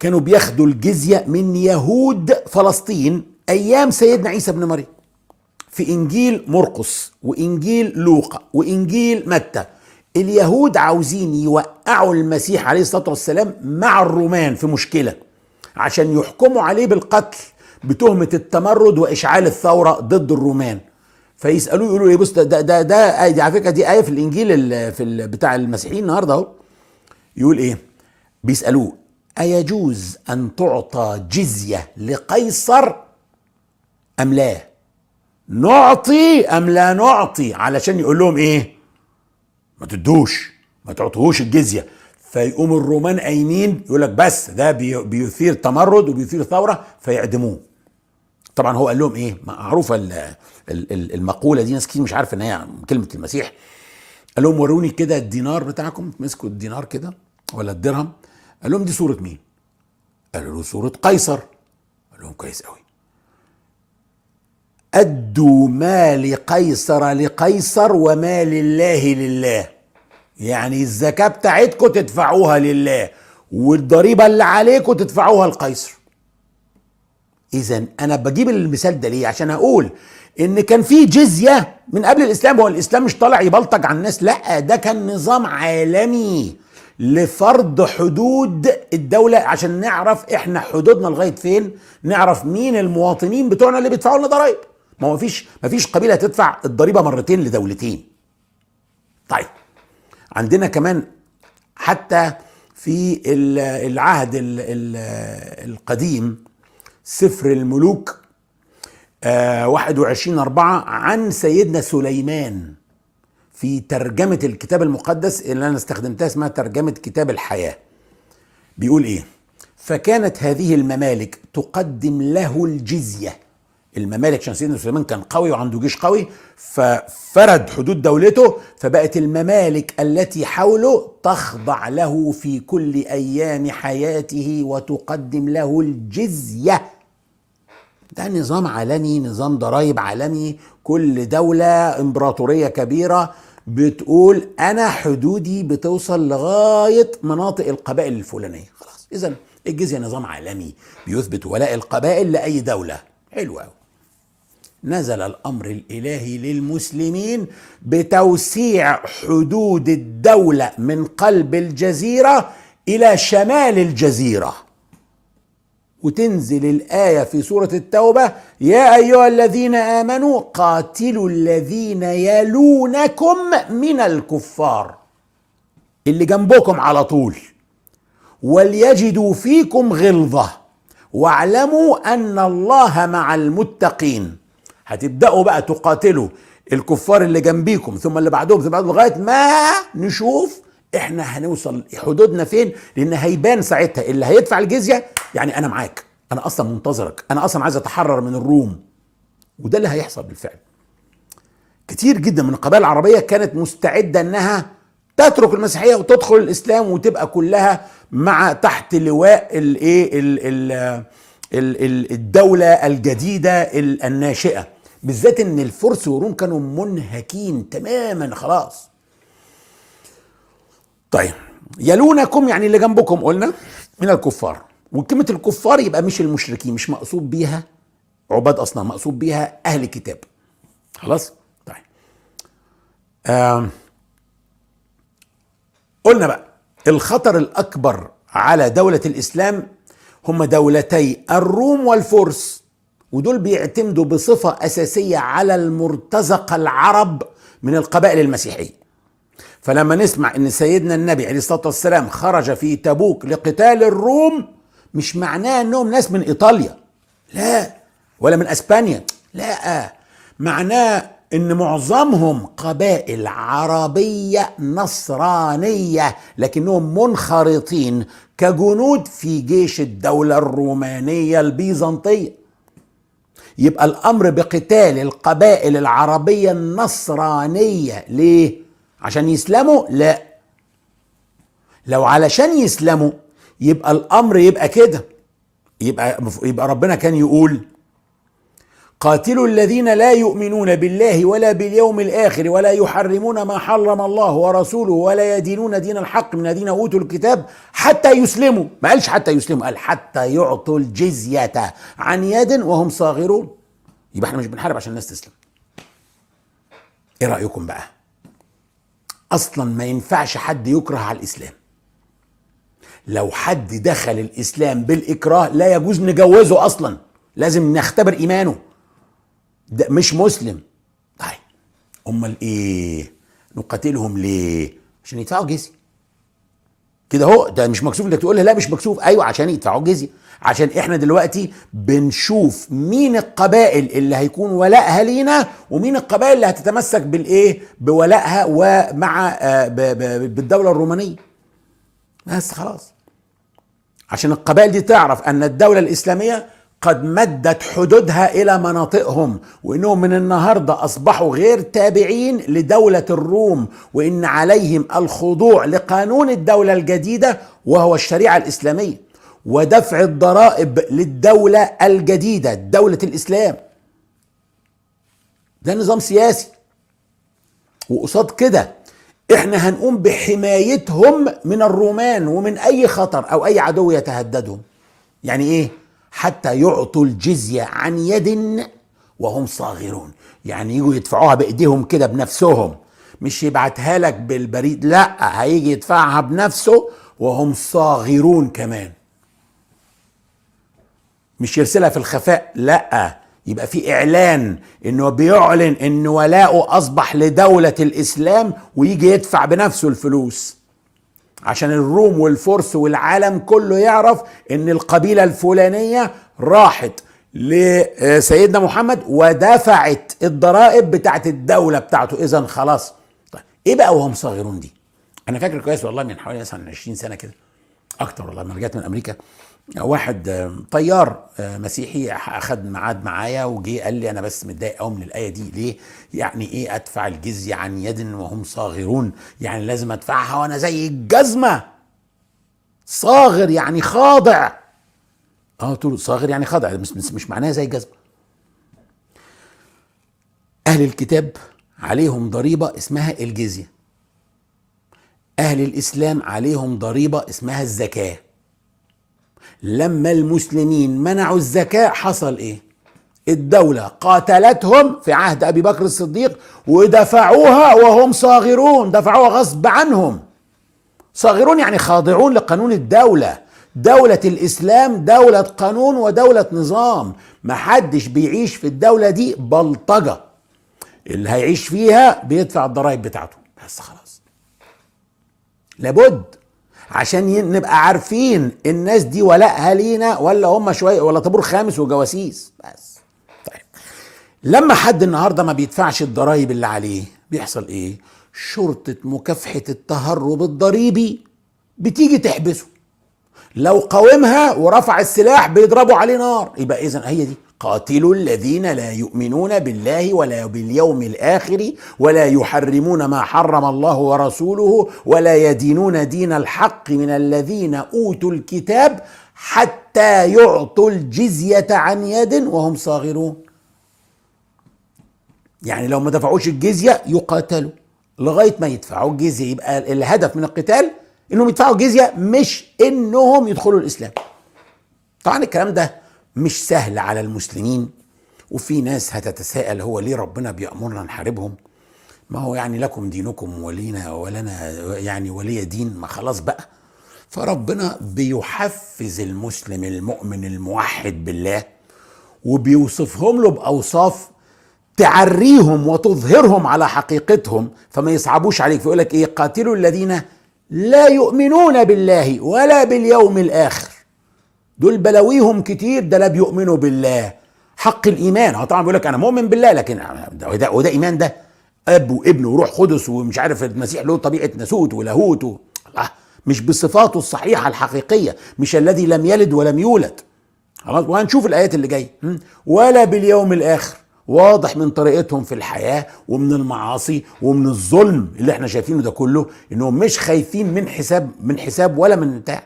كانوا بياخدوا الجزية من يهود فلسطين أيام سيدنا عيسى بن مريم. في إنجيل مرقس وإنجيل لوقا وإنجيل متى. اليهود عاوزين يوقعوا المسيح عليه الصلاة والسلام مع الرومان في مشكلة عشان يحكموا عليه بالقتل بتهمة التمرد وإشعال الثورة ضد الرومان. فيسألوه يقولوا إيه بص ده ده ده, ده دي على فكرة دي آية في الإنجيل في بتاع المسيحيين النهارده أهو. يقول إيه؟ بيسألوه أيجوز أن تعطى جزية لقيصر أم لا؟ نعطي أم لا نعطي؟ علشان يقول لهم إيه؟ ما تدوش ما تعطوهوش الجزية. فيقوم الرومان قايمين يقول لك بس ده بيثير تمرد وبيثير ثورة فيعدموه. طبعا هو قال لهم إيه؟ معروفة المقولة دي ناس كتير مش عارفة إن هي كلمة المسيح. قال لهم وروني كده الدينار بتاعكم مسكوا الدينار كده ولا الدرهم قال لهم دي صورة مين؟ قالوا له صورة قيصر. قال لهم كويس قوي. أدوا ما لقيصر لقيصر وما لله لله. يعني الزكاة بتاعتكم تدفعوها لله والضريبة اللي عليكم تدفعوها لقيصر. اذا أنا بجيب المثال ده ليه؟ عشان أقول إن كان في جزية من قبل الإسلام هو الإسلام مش طالع يبلطج على الناس لا ده كان نظام عالمي. لفرض حدود الدولة عشان نعرف إحنا حدودنا لغاية فين نعرف مين المواطنين بتوعنا اللي بيدفعوا لنا ضرائب. ما هو مفيش مفيش قبيلة تدفع الضريبة مرتين لدولتين. طيب عندنا كمان حتى في العهد القديم سفر الملوك 21 أربعة عن سيدنا سليمان. في ترجمة الكتاب المقدس اللي أنا استخدمتها اسمها ترجمة كتاب الحياة. بيقول إيه؟ فكانت هذه الممالك تقدم له الجزية. الممالك عشان سيدنا سليمان كان قوي وعنده جيش قوي ففرد حدود دولته فبقت الممالك التي حوله تخضع له في كل أيام حياته وتقدم له الجزية. ده نظام عالمي نظام ضرائب عالمي. كل دولة امبراطورية كبيرة بتقول أنا حدودي بتوصل لغاية مناطق القبائل الفلانية. خلاص إذا الجزية نظام عالمي بيثبت ولاء القبائل لأي دولة. حلو أوي. نزل الأمر الإلهي للمسلمين بتوسيع حدود الدولة من قلب الجزيرة إلى شمال الجزيرة. وتنزل الآية في سورة التوبة يا أيها الذين آمنوا قاتلوا الذين يلونكم من الكفار. اللي جنبكم على طول. وليجدوا فيكم غلظة. واعلموا أن الله مع المتقين. هتبدأوا بقى تقاتلوا الكفار اللي جنبيكم ثم اللي بعدهم ثم بعدهم لغاية ما نشوف إحنا هنوصل حدودنا فين؟ لأن هيبان ساعتها. اللي هيدفع الجزية يعني أنا معاك. أنا أصلا منتظرك. أنا أصلا عايز أتحرر من الروم. وده اللي هيحصل بالفعل. كتير جدا من القبائل العربية كانت مستعدة إنها تترك المسيحية وتدخل الإسلام وتبقى كلها مع تحت لواء الايه الدولة الجديدة الناشئة. بالذات إن الفرس والروم كانوا منهكين تماما خلاص. طيب. يلونكم يعني اللي جنبكم قلنا من الكفار. وكلمة الكفار يبقى مش المشركين مش مقصود بيها عباد أصنام مقصود بيها أهل الكتاب. خلاص؟ طيب. آه. قلنا بقى الخطر الأكبر على دولة الإسلام هم دولتي الروم والفرس. ودول بيعتمدوا بصفة أساسية على المرتزقة العرب من القبائل المسيحية. فلما نسمع إن سيدنا النبي عليه الصلاة والسلام خرج في تبوك لقتال الروم مش معناه إنهم ناس من إيطاليا. لا ولا من إسبانيا. لا معناه إن معظمهم قبائل عربية نصرانية لكنهم منخرطين كجنود في جيش الدولة الرومانية البيزنطية. يبقى الأمر بقتال القبائل العربية النصرانية ليه؟ عشان يسلموا؟ لا. لو علشان يسلموا يبقى الأمر يبقى كده. يبقى يبقى ربنا كان يقول قاتلوا الذين لا يؤمنون بالله ولا باليوم الآخر ولا يحرمون ما حرم الله ورسوله ولا يدينون دين الحق من الذين أوتوا الكتاب حتى يسلموا. ما قالش حتى يسلموا قال حتى يعطوا الجزية عن يد وهم صاغرون. يبقى إحنا مش بنحارب عشان الناس تسلم. إيه رأيكم بقى؟ أصلا ما ينفعش حد يكره على الإسلام. لو حد دخل الإسلام بالإكراه لا يجوز نجوزه أصلا. لازم نختبر إيمانه. ده مش مسلم. طيب أمال إيه؟ نقاتلهم ليه؟ عشان يدفعوا جزية. كده اهو ده مش مكسوف إنك تقول لا مش مكسوف. أيوه عشان يدفعوا جزية. عشان إحنا دلوقتي بنشوف مين القبائل اللي هيكون ولائها لينا ومين القبائل اللي هتتمسك بالإيه؟ بولائها ومع آه بالدولة الرومانية. بس خلاص. عشان القبائل دي تعرف أن الدولة الإسلامية قد مدت حدودها إلى مناطقهم وإنهم من النهارده أصبحوا غير تابعين لدولة الروم وإن عليهم الخضوع لقانون الدولة الجديدة وهو الشريعة الإسلامية. ودفع الضرائب للدولة الجديدة دولة الإسلام. ده نظام سياسي. وقصاد كده إحنا هنقوم بحمايتهم من الرومان ومن أي خطر أو أي عدو يتهددهم. يعني إيه؟ حتى يعطوا الجزية عن يد وهم صاغرون. يعني يجوا يدفعوها بإيديهم كده بنفسهم. مش يبعتها لك بالبريد لأ هيجي يدفعها بنفسه وهم صاغرون كمان. مش يرسلها في الخفاء لا. يبقى في إعلان انه بيعلن إن ولاؤه أصبح لدولة الإسلام ويجي يدفع بنفسه الفلوس. عشان الروم والفرس والعالم كله يعرف إن القبيلة الفلانية راحت لسيدنا محمد ودفعت الضرائب بتاعت الدولة بتاعته. اذا خلاص. طيب إيه بقى وهم صاغرون دي؟ أنا فاكر كويس والله من حوالي مثلا 20 سنة كده أكتر والله لما رجعت من أمريكا. واحد طيار مسيحي اخذ ميعاد معايا وجي قال لي أنا بس متضايق قوي من الآية دي. ليه؟ يعني إيه أدفع الجزية عن يد وهم صاغرون؟ يعني لازم أدفعها وأنا زي الجزمة. صاغر يعني خاضع. آه قلت له صاغر يعني خاضع مش مش معناها زي الجزمة. أهل الكتاب عليهم ضريبة اسمها الجزية. أهل الإسلام عليهم ضريبة اسمها الزكاة. لما المسلمين منعوا الزكاة حصل إيه؟ الدولة قاتلتهم في عهد أبي بكر الصديق ودفعوها وهم صاغرون دفعوها غصب عنهم. صاغرون يعني خاضعون لقانون الدولة. دولة الإسلام دولة قانون ودولة نظام. محدش بيعيش في الدولة دي بلطجة. اللي هيعيش فيها بيدفع الضرائب بتاعته. بس خلاص. لابد عشان نبقى عارفين الناس دي ولائها لينا ولا هم شوية ولا طابور خامس وجواسيس. بس. طيب. لما حد النهارده ما بيدفعش الضرايب اللي عليه بيحصل إيه؟ شرطة مكافحة التهرب الضريبي بتيجي تحبسه. لو قاومها ورفع السلاح بيضربوا عليه نار. يبقى اذا هي دي. قاتلوا الذين لا يؤمنون بالله ولا باليوم الآخر ولا يحرمون ما حرم الله ورسوله ولا يدينون دين الحق من الذين أوتوا الكتاب حتى يعطوا الجزية عن يد وهم صاغرون. يعني لو ما دفعوش الجزية يقاتلوا. لغاية ما يدفعوا الجزية يبقى الهدف من القتال إنهم يدفعوا الجزية مش إنهم يدخلوا الإسلام. طبعا الكلام ده مش سهل على المسلمين وفي ناس هتتساءل هو ليه ربنا بيأمرنا نحاربهم؟ ما هو يعني لكم دينكم ولينا ولنا يعني ولي دين ما خلاص بقى. فربنا بيحفز المسلم المؤمن الموحد بالله وبيوصفهم له بأوصاف تعريهم وتظهرهم على حقيقتهم. فما يصعبوش عليك فيقول لك إيه؟ قاتلوا الذين لا يؤمنون بالله ولا باليوم الآخر. دول بلاويهم كتير ده لا بيؤمنوا بالله. حق الإيمان. هو طبعا بيقول لك أنا مؤمن بالله لكن ده ده, وده إيمان ده أب وابن وروح قدس ومش عارف المسيح له طبيعة ناسوت ولاهوت و... الله مش بصفاته الصحيحة الحقيقية مش الذي لم يلد ولم يولد. خلاص؟ وهنشوف الآيات اللي جاية? ولا باليوم الآخر. واضح من طريقتهم في الحياة ومن المعاصي ومن الظلم اللي إحنا شايفينه ده كله إنهم مش خايفين من حساب من حساب ولا من بتاع.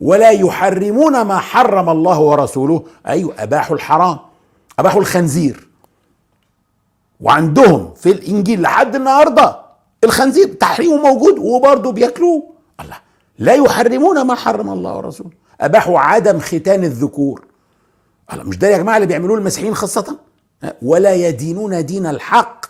ولا يحرمون ما حرم الله ورسوله. أيوه اباحوا الحرام اباحوا الخنزير. وعندهم في الإنجيل لحد النهارده الخنزير تحريمه موجود وبرضه بياكلوه. الله لا يحرمون ما حرم الله ورسوله. أباحوا عدم ختان الذكور. الله مش ده يا جماعة اللي بيعملوه المسيحيين خاصة؟ ولا يدينون دين الحق.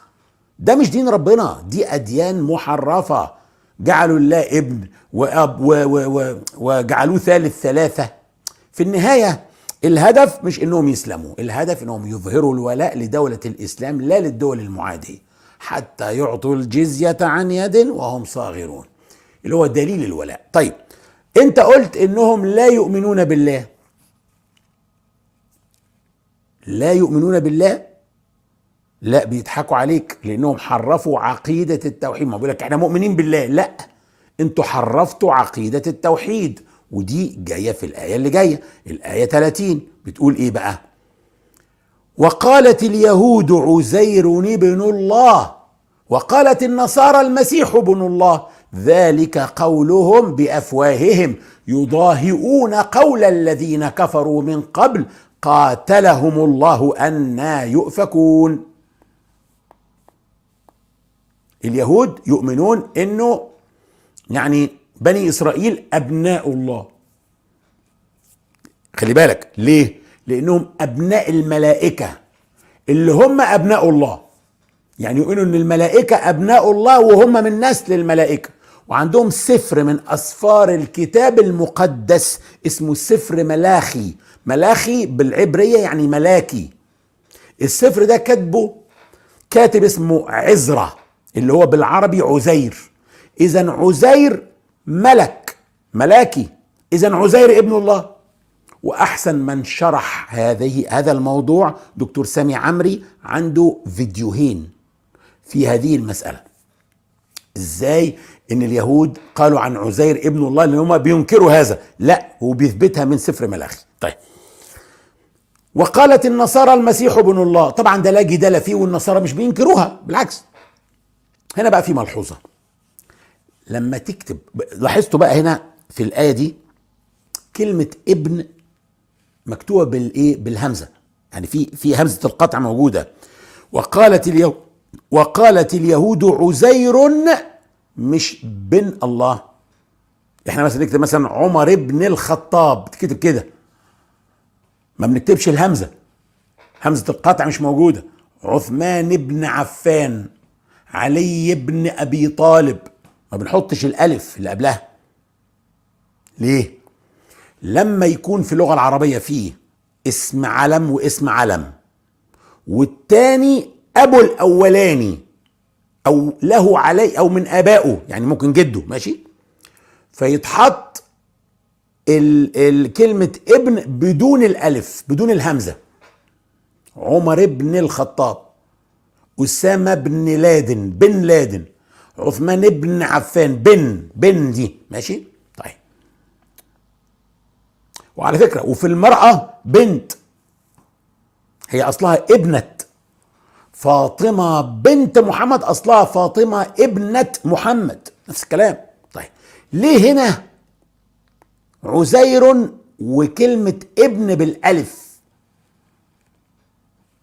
ده مش دين ربنا دي أديان محرفة. جعلوا الله ابن وأب و و و وجعلوه ثالث ثلاثة. في النهاية الهدف مش إنهم يسلموا الهدف إنهم يظهروا الولاء لدولة الإسلام لا للدول المعادية حتى يعطوا الجزية عن يد وهم صاغرون. اللي هو دليل الولاء. طيب أنت قلت إنهم لا يؤمنون بالله. لا يؤمنون بالله؟ لا بيضحكوا عليك لأنهم حرفوا عقيدة التوحيد. ما بيقول لك إحنا مؤمنين بالله. لا أنتوا حرفتوا عقيدة التوحيد. ودي جاية في الآية اللي جاية الآية 30 بتقول إيه بقى؟ وقالت اليهود عزير ابن الله. وقالت النصارى المسيح ابن الله. ذلك قولهم بأفواههم. يضاهئون قول الذين كفروا من قبل. قاتلهم الله أنا يؤفكون. اليهود يؤمنون إنه يعني بني إسرائيل أبناء الله. خلي بالك. ليه؟ لأنهم أبناء الملائكة اللي هم أبناء الله. يعني يؤمنوا إن الملائكة أبناء الله وهم من نسل الملائكه وعندهم سفر من اسفار الكتاب المقدس اسمه سفر ملاخي. ملاخي بالعبرية يعني ملاكي. السفر ده كاتبه كاتب اسمه عزرة اللي هو بالعربي عزير. اذا عزير ملك ملاكي. اذا عزير ابن الله. وأحسن من شرح هذه هذا الموضوع دكتور سامي عمري عنده فيديوهين في هذه المسألة. إزاي إن اليهود قالوا عن عزير ابن الله؟ لأن هم بينكروا هذا. لا هو بيثبتها من سفر ملاخي. طيب. وقالت النصارى المسيح ابن الله. طبعا ده لا جدال فيه والنصارى مش بينكروها. بالعكس. هنا بقى في ملحوظة. لما تكتب لاحظتوا بقى هنا في الآية دي كلمة ابن مكتوبة بالإيه؟ بالهمزة. يعني في في همزة القطع موجودة. وقالت اليهود وقالت اليهود عزير مش بن الله. إحنا مثلا نكتب مثلا عمر ابن الخطاب. تكتب كده. ما بنكتبش الهمزة. همزة القطع مش موجودة. عثمان بن عفان. علي بن أبي طالب. ما بنحطش الألف اللي قبلها. ليه؟ لما يكون في اللغة العربية فيه اسم علم واسم علم والتاني أبو الأولاني أو له علي أو من آبائه يعني ممكن جده ماشي؟ فيتحط الكلمة ابن بدون الألف بدون الهمزة. عمر بن الخطاب. أسامة بن لادن بن لادن. عثمان بن عفان بن بن دي. ماشي؟ طيب. وعلى فكرة وفي المرأة بنت. هي أصلها ابنة. فاطمة بنت محمد أصلها فاطمة ابنة محمد. نفس الكلام. طيب. ليه هنا عزير وكلمة ابن بالألف؟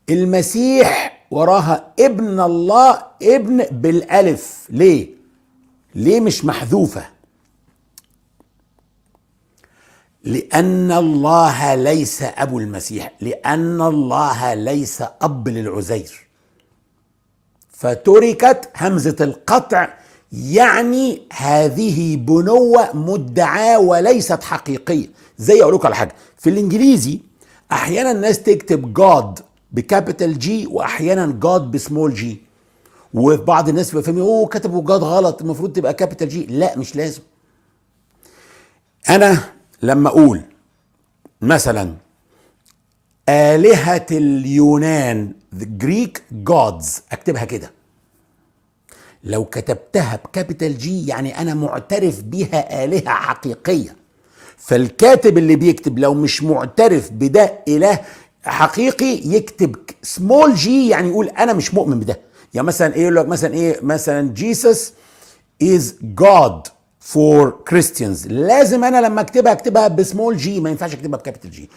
المسيح وراها ابن الله ابن بالألف ليه؟ ليه مش محذوفة؟ لأن الله ليس أبو المسيح لأن الله ليس أب للعزير فتركت همزة القطع يعني هذه بنوة مدعاة وليست حقيقية زي أقول لكم على حاجة في الإنجليزي أحيانا الناس تكتب god ب capital G وأحيانا جاد بسمول جي وبعض الناس بيفهموا أوه كتبوا god غلط المفروض تبقى capital G لا مش لازم. أنا لما أقول مثلا آلهة اليونان the Greek gods أكتبها كده. لو كتبتها ب capital G يعني أنا معترف بها آلهة حقيقية. فالكاتب اللي بيكتب لو مش معترف بده إله حقيقي يكتب small g يعني يقول أنا مش مؤمن بده. يعني مثلا إيه يقول لك مثلا إيه؟ مثلا Jesus is god for Christians لازم أنا لما أكتبها أكتبها ب small g ما ينفعش أكتبها ب capital G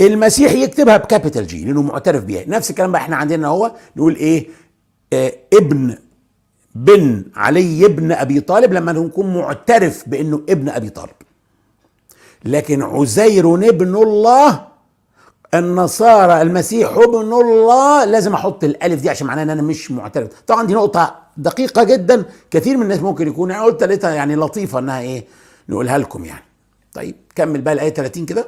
المسيح يكتبها ب capital G لأنه معترف بيها. نفس الكلام بقى إحنا عندنا هو نقول إيه؟ آه ابن بن علي ابن أبي طالب لما نكون معترف بأنه ابن أبي طالب. لكن عزير ابن الله النصارى المسيح ابن الله لازم أحط الألف دي عشان معناها إن أنا مش معترف طبعا دي نقطة دقيقة جدا. كثير من الناس ممكن يكون قلت لقيتها يعني لطيفة إنها إيه نقولها لكم يعني. طيب كمل بقى الآية 30 كده.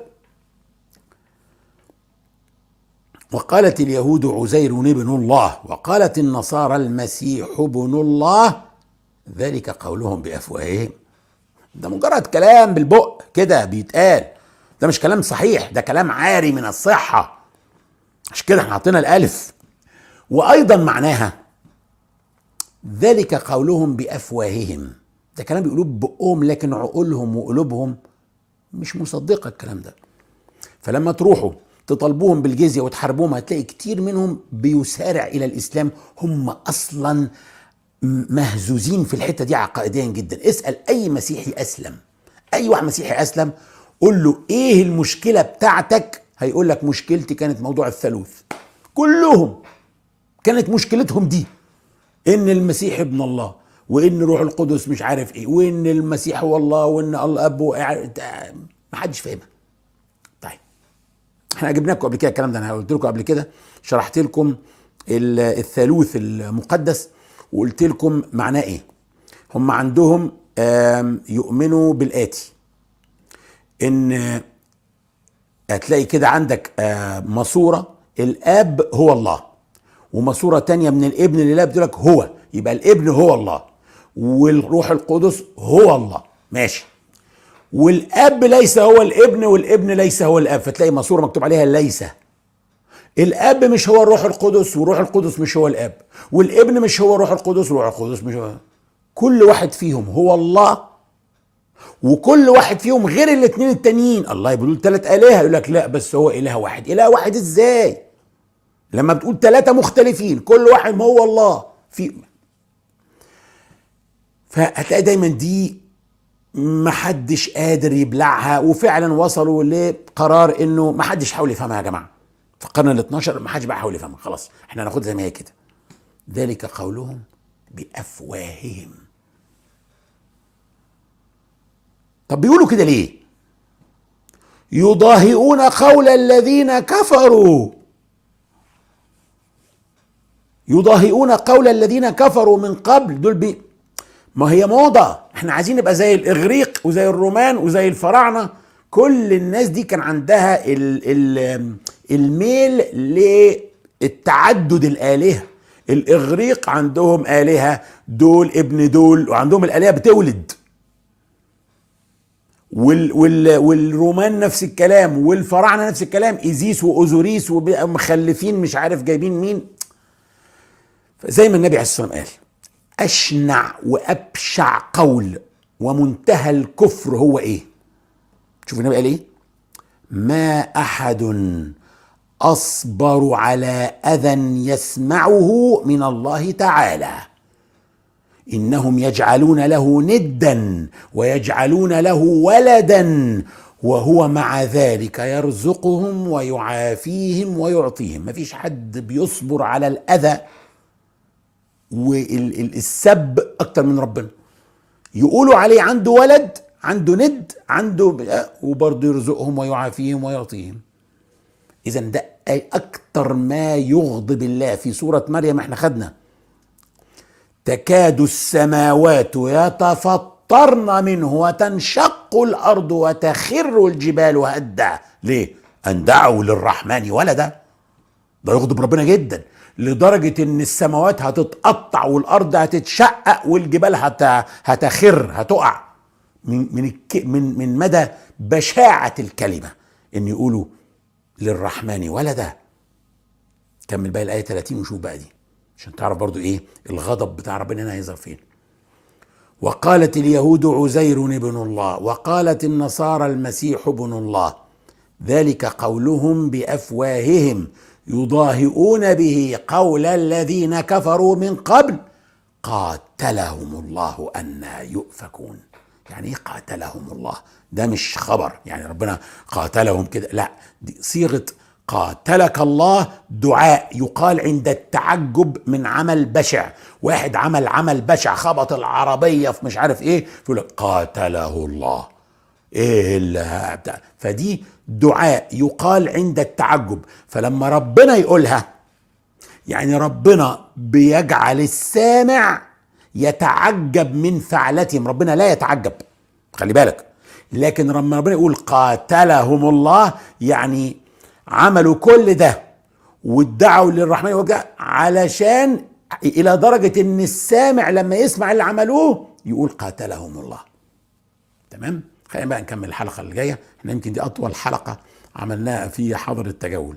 وقالت اليهود عزير ابن الله وقالت النصارى المسيح ابن الله ذلك قولهم بأفواههم. ده مجرد كلام بالبق كده بيتقال. ده مش كلام صحيح ده كلام عاري من الصحة. عشان كده إحنا حاطين الألف. وأيضا معناها ذلك قولهم بأفواههم. ده كلام بيقولوه ببقهم لكن عقولهم وقلوبهم مش مصدقة الكلام ده. فلما تروحوا تطالبوهم بالجزية وتحاربوهم هتلاقي كتير منهم بيسارع إلى الإسلام. هم أصلا مهزوزين في الحتة دي عقائديا جدا. اسأل أي مسيحي أسلم. أي واحد مسيحي أسلم قول له إيه المشكلة بتاعتك؟ هيقول لك مشكلتي كانت موضوع الثالوث. كلهم كانت مشكلتهم دي. إن المسيح ابن الله وإن روح القدس مش عارف إيه وإن المسيح هو الله وإن الله اب ما حدش فاهمها. طيب. إحنا جبنا لكم قبل كده الكلام ده أنا قلت لكم قبل كده شرحت لكم الثالوث المقدس وقلت لكم معناه إيه. هم عندهم يؤمنوا بالآتي. إن هتلاقي كده عندك ماسورة الآب هو الله. وماسورة تانية من الابن لله لك هو يبقى الابن هو الله. والروح القدس هو الله. ماشي. والآب ليس هو الابن والابن ليس هو الآب. فتلاقي ماسورة مكتوب عليها ليس. الآب مش هو الروح القدس والروح القدس مش هو الآب. والابن مش هو الروح القدس والروح القدس مش هو. كل واحد فيهم هو الله. وكل واحد فيهم غير الاثنين التانيين. الله يقول ثلاث آلهة يقول لك لا بس هو إله واحد. إله واحد إزاي؟ لما بتقول ثلاثة مختلفين كل واحد ما هو الله. في فهتلاقي دايما دي محدش قادر يبلعها وفعلا وصلوا لقرار إنه محدش حاول يفهمها يا جماعة. في القرن ال 12 محدش بقى حاول يفهمها. خلاص إحنا هناخدها زي ما هي كده. ذلك قولهم بأفواههم. طب بيقولوا كده ليه؟ يضاهئون قول الذين كفروا. يضاهئون قول الذين كفروا من قبل. دول بي ما هي موضة. إحنا عايزين نبقى زي الإغريق وزي الرومان وزي الفراعنة. كل الناس دي كان عندها ال ال الميل للتعدد الآلهة. الإغريق عندهم آلهة دول ابن دول وعندهم الآلهة بتولد. وال وال والرومان نفس الكلام والفراعنة نفس الكلام إيزيس وأوزوريس ومخلفين مش عارف جايبين مين. زي ما النبي عليه الصلاة والسلام قال أشنع وأبشع قول ومنتهى الكفر هو إيه؟ شوف النبي قال إيه؟ ما أحد أصبر على أذى يسمعه من الله تعالى. إنهم يجعلون له ندا ويجعلون له ولدا وهو مع ذلك يرزقهم ويعافيهم ويعطيهم. مفيش حد بيصبر على الأذى والسب أكتر من ربنا. يقولوا عليه عنده ولد عنده ند عنده وبرضه يرزقهم ويعافيهم ويعطيهم. اذا ده أكتر ما يغضب الله. في سورة مريم إحنا خدنا تكاد السماوات يتفطرن منه وتنشق الأرض وتخر الجبال هدا. ليه؟ أن دعوا للرحمن ولدا. ده يغضب ربنا جدا. لدرجة إن السماوات هتتقطع والأرض هتتشقق والجبال هت... هتخر هتقع. من من الك... من من مدى بشاعة الكلمة إن يقولوا للرحمن ولدا. كمل بقى الآية 30 وشوف بقى دي. عشان تعرف برضو إيه الغضب بتاع ربنا هنا هيظهر فين. وقالت اليهود عزير ابن الله وقالت النصارى المسيح ابن الله ذلك قولهم بأفواههم يضاهئون به قول الذين كفروا من قبل قاتلهم الله أنا يؤفكون. يعني إيه قاتلهم الله؟ ده مش خبر يعني ربنا قاتلهم كده لا دي صيغة قاتلك الله دعاء يقال عند التعجب من عمل بشع. واحد عمل عمل بشع خبط العربية في مش عارف إيه يقول قاتله الله. إيه اللي بتاع فدي دعاء يقال عند التعجب. فلما ربنا يقولها يعني ربنا بيجعل السامع يتعجب من فعلتهم. ربنا لا يتعجب خلي بالك. لكن لما ربنا يقول قاتلهم الله يعني عملوا كل ده وادعوا للرحمن وجه علشان إلى درجة إن السامع لما يسمع اللي عملوه يقول قاتلهم الله. تمام؟ خلينا بقى نكمل الحلقة اللي جاية. إحنا يمكن دي أطول حلقة عملناها في حظر التجول.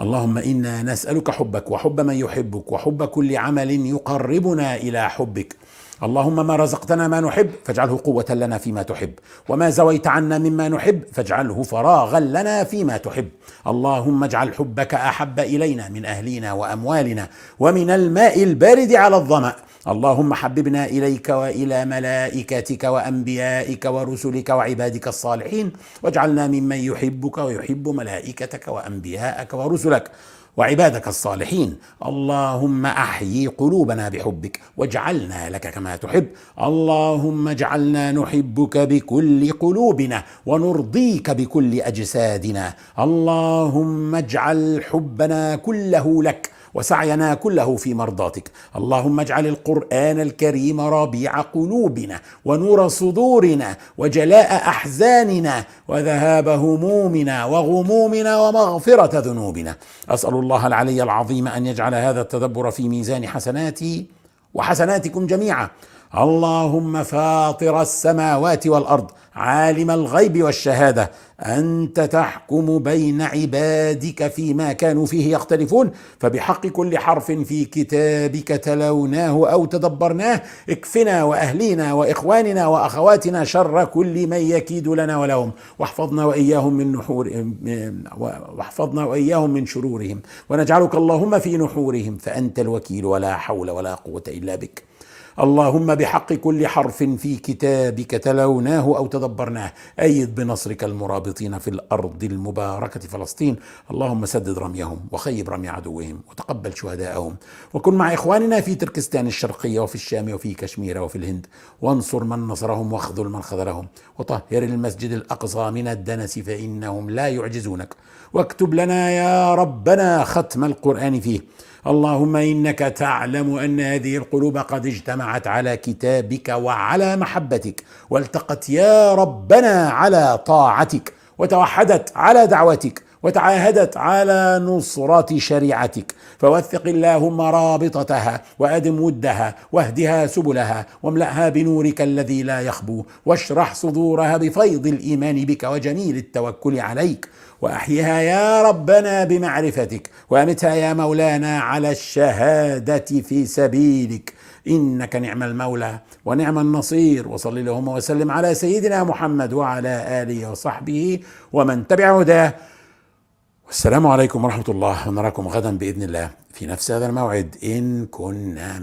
اللهم إنا نسألك حبك وحب من يحبك وحب كل عمل يقربنا إلى حبك. اللهم ما رزقتنا ما نحب فاجعله قوة لنا فيما تحب. وما زويت عنا مما نحب فاجعله فراغا لنا فيما تحب. اللهم اجعل حبك أحب إلينا من أهلنا وأموالنا ومن الماء البارد على الظمأ. اللهم حببنا إليك وإلى ملائكتك وأنبيائك ورسلك وعبادك الصالحين واجعلنا ممن يحبك ويحب ملائكتك وأنبياءك ورسلك. وعبادك الصالحين. اللهم أحيي قلوبنا بحبك واجعلنا لك كما تحب. اللهم اجعلنا نحبك بكل قلوبنا ونرضيك بكل أجسادنا. اللهم اجعل حبنا كله لك وسعينا كله في مرضاتك. اللهم اجعل القرآن الكريم ربيع قلوبنا ونور صدورنا وجلاء أحزاننا وذهاب همومنا وغمومنا ومغفرة ذنوبنا. أسأل الله العلي العظيم أن يجعل هذا التدبر في ميزان حسناتي وحسناتكم جميعا. اللهم فاطر السماوات والأرض عالم الغيب والشهادة أنت تحكم بين عبادك فيما كانوا فيه يختلفون فبحق كل حرف في كتابك تلوناه أو تدبرناه اكفنا وأهلينا وإخواننا وأخواتنا شر كل من يكيد لنا ولهم واحفظنا وإياهم من نحور واحفظنا وإياهم من شرورهم ونجعلك اللهم في نحورهم فأنت الوكيل ولا حول ولا قوة إلا بك. اللهم بحق كل حرف في كتابك تلوناه أو تدبرناه. أيد بنصرك المرابطين في الأرض المباركة فلسطين. اللهم سدد رميهم وخيب رمي عدوهم وتقبل شهداءهم. وكن مع إخواننا في تركستان الشرقية وفي الشام وفي كشمير وفي الهند. وانصر من نصرهم واخذل من خذلهم. وطهر المسجد الأقصى من الدنس فإنهم لا يعجزونك. واكتب لنا يا ربنا ختم القرآن فيه. اللهم إنك تعلم أن هذه القلوب قد اجتمعت على كتابك وعلى محبتك والتقت يا ربنا على طاعتك وتوحدت على دعوتك وتعاهدت على نصرة شريعتك. فوثق اللهم رابطتها وأدم ودها واهدها سبلها واملأها بنورك الذي لا يخبو واشرح صدورها بفيض الإيمان بك وجميل التوكل عليك. وأحيها يا ربنا بمعرفتك وأمتها يا مولانا على الشهادة في سبيلك. إنك نعم المولى ونعم النصير. وصل اللهم وسلم على سيدنا محمد وعلى آله وصحبه ومن تبع هداه. والسلام عليكم ورحمة الله. ونراكم غدا بإذن الله في نفس هذا الموعد. إن كنا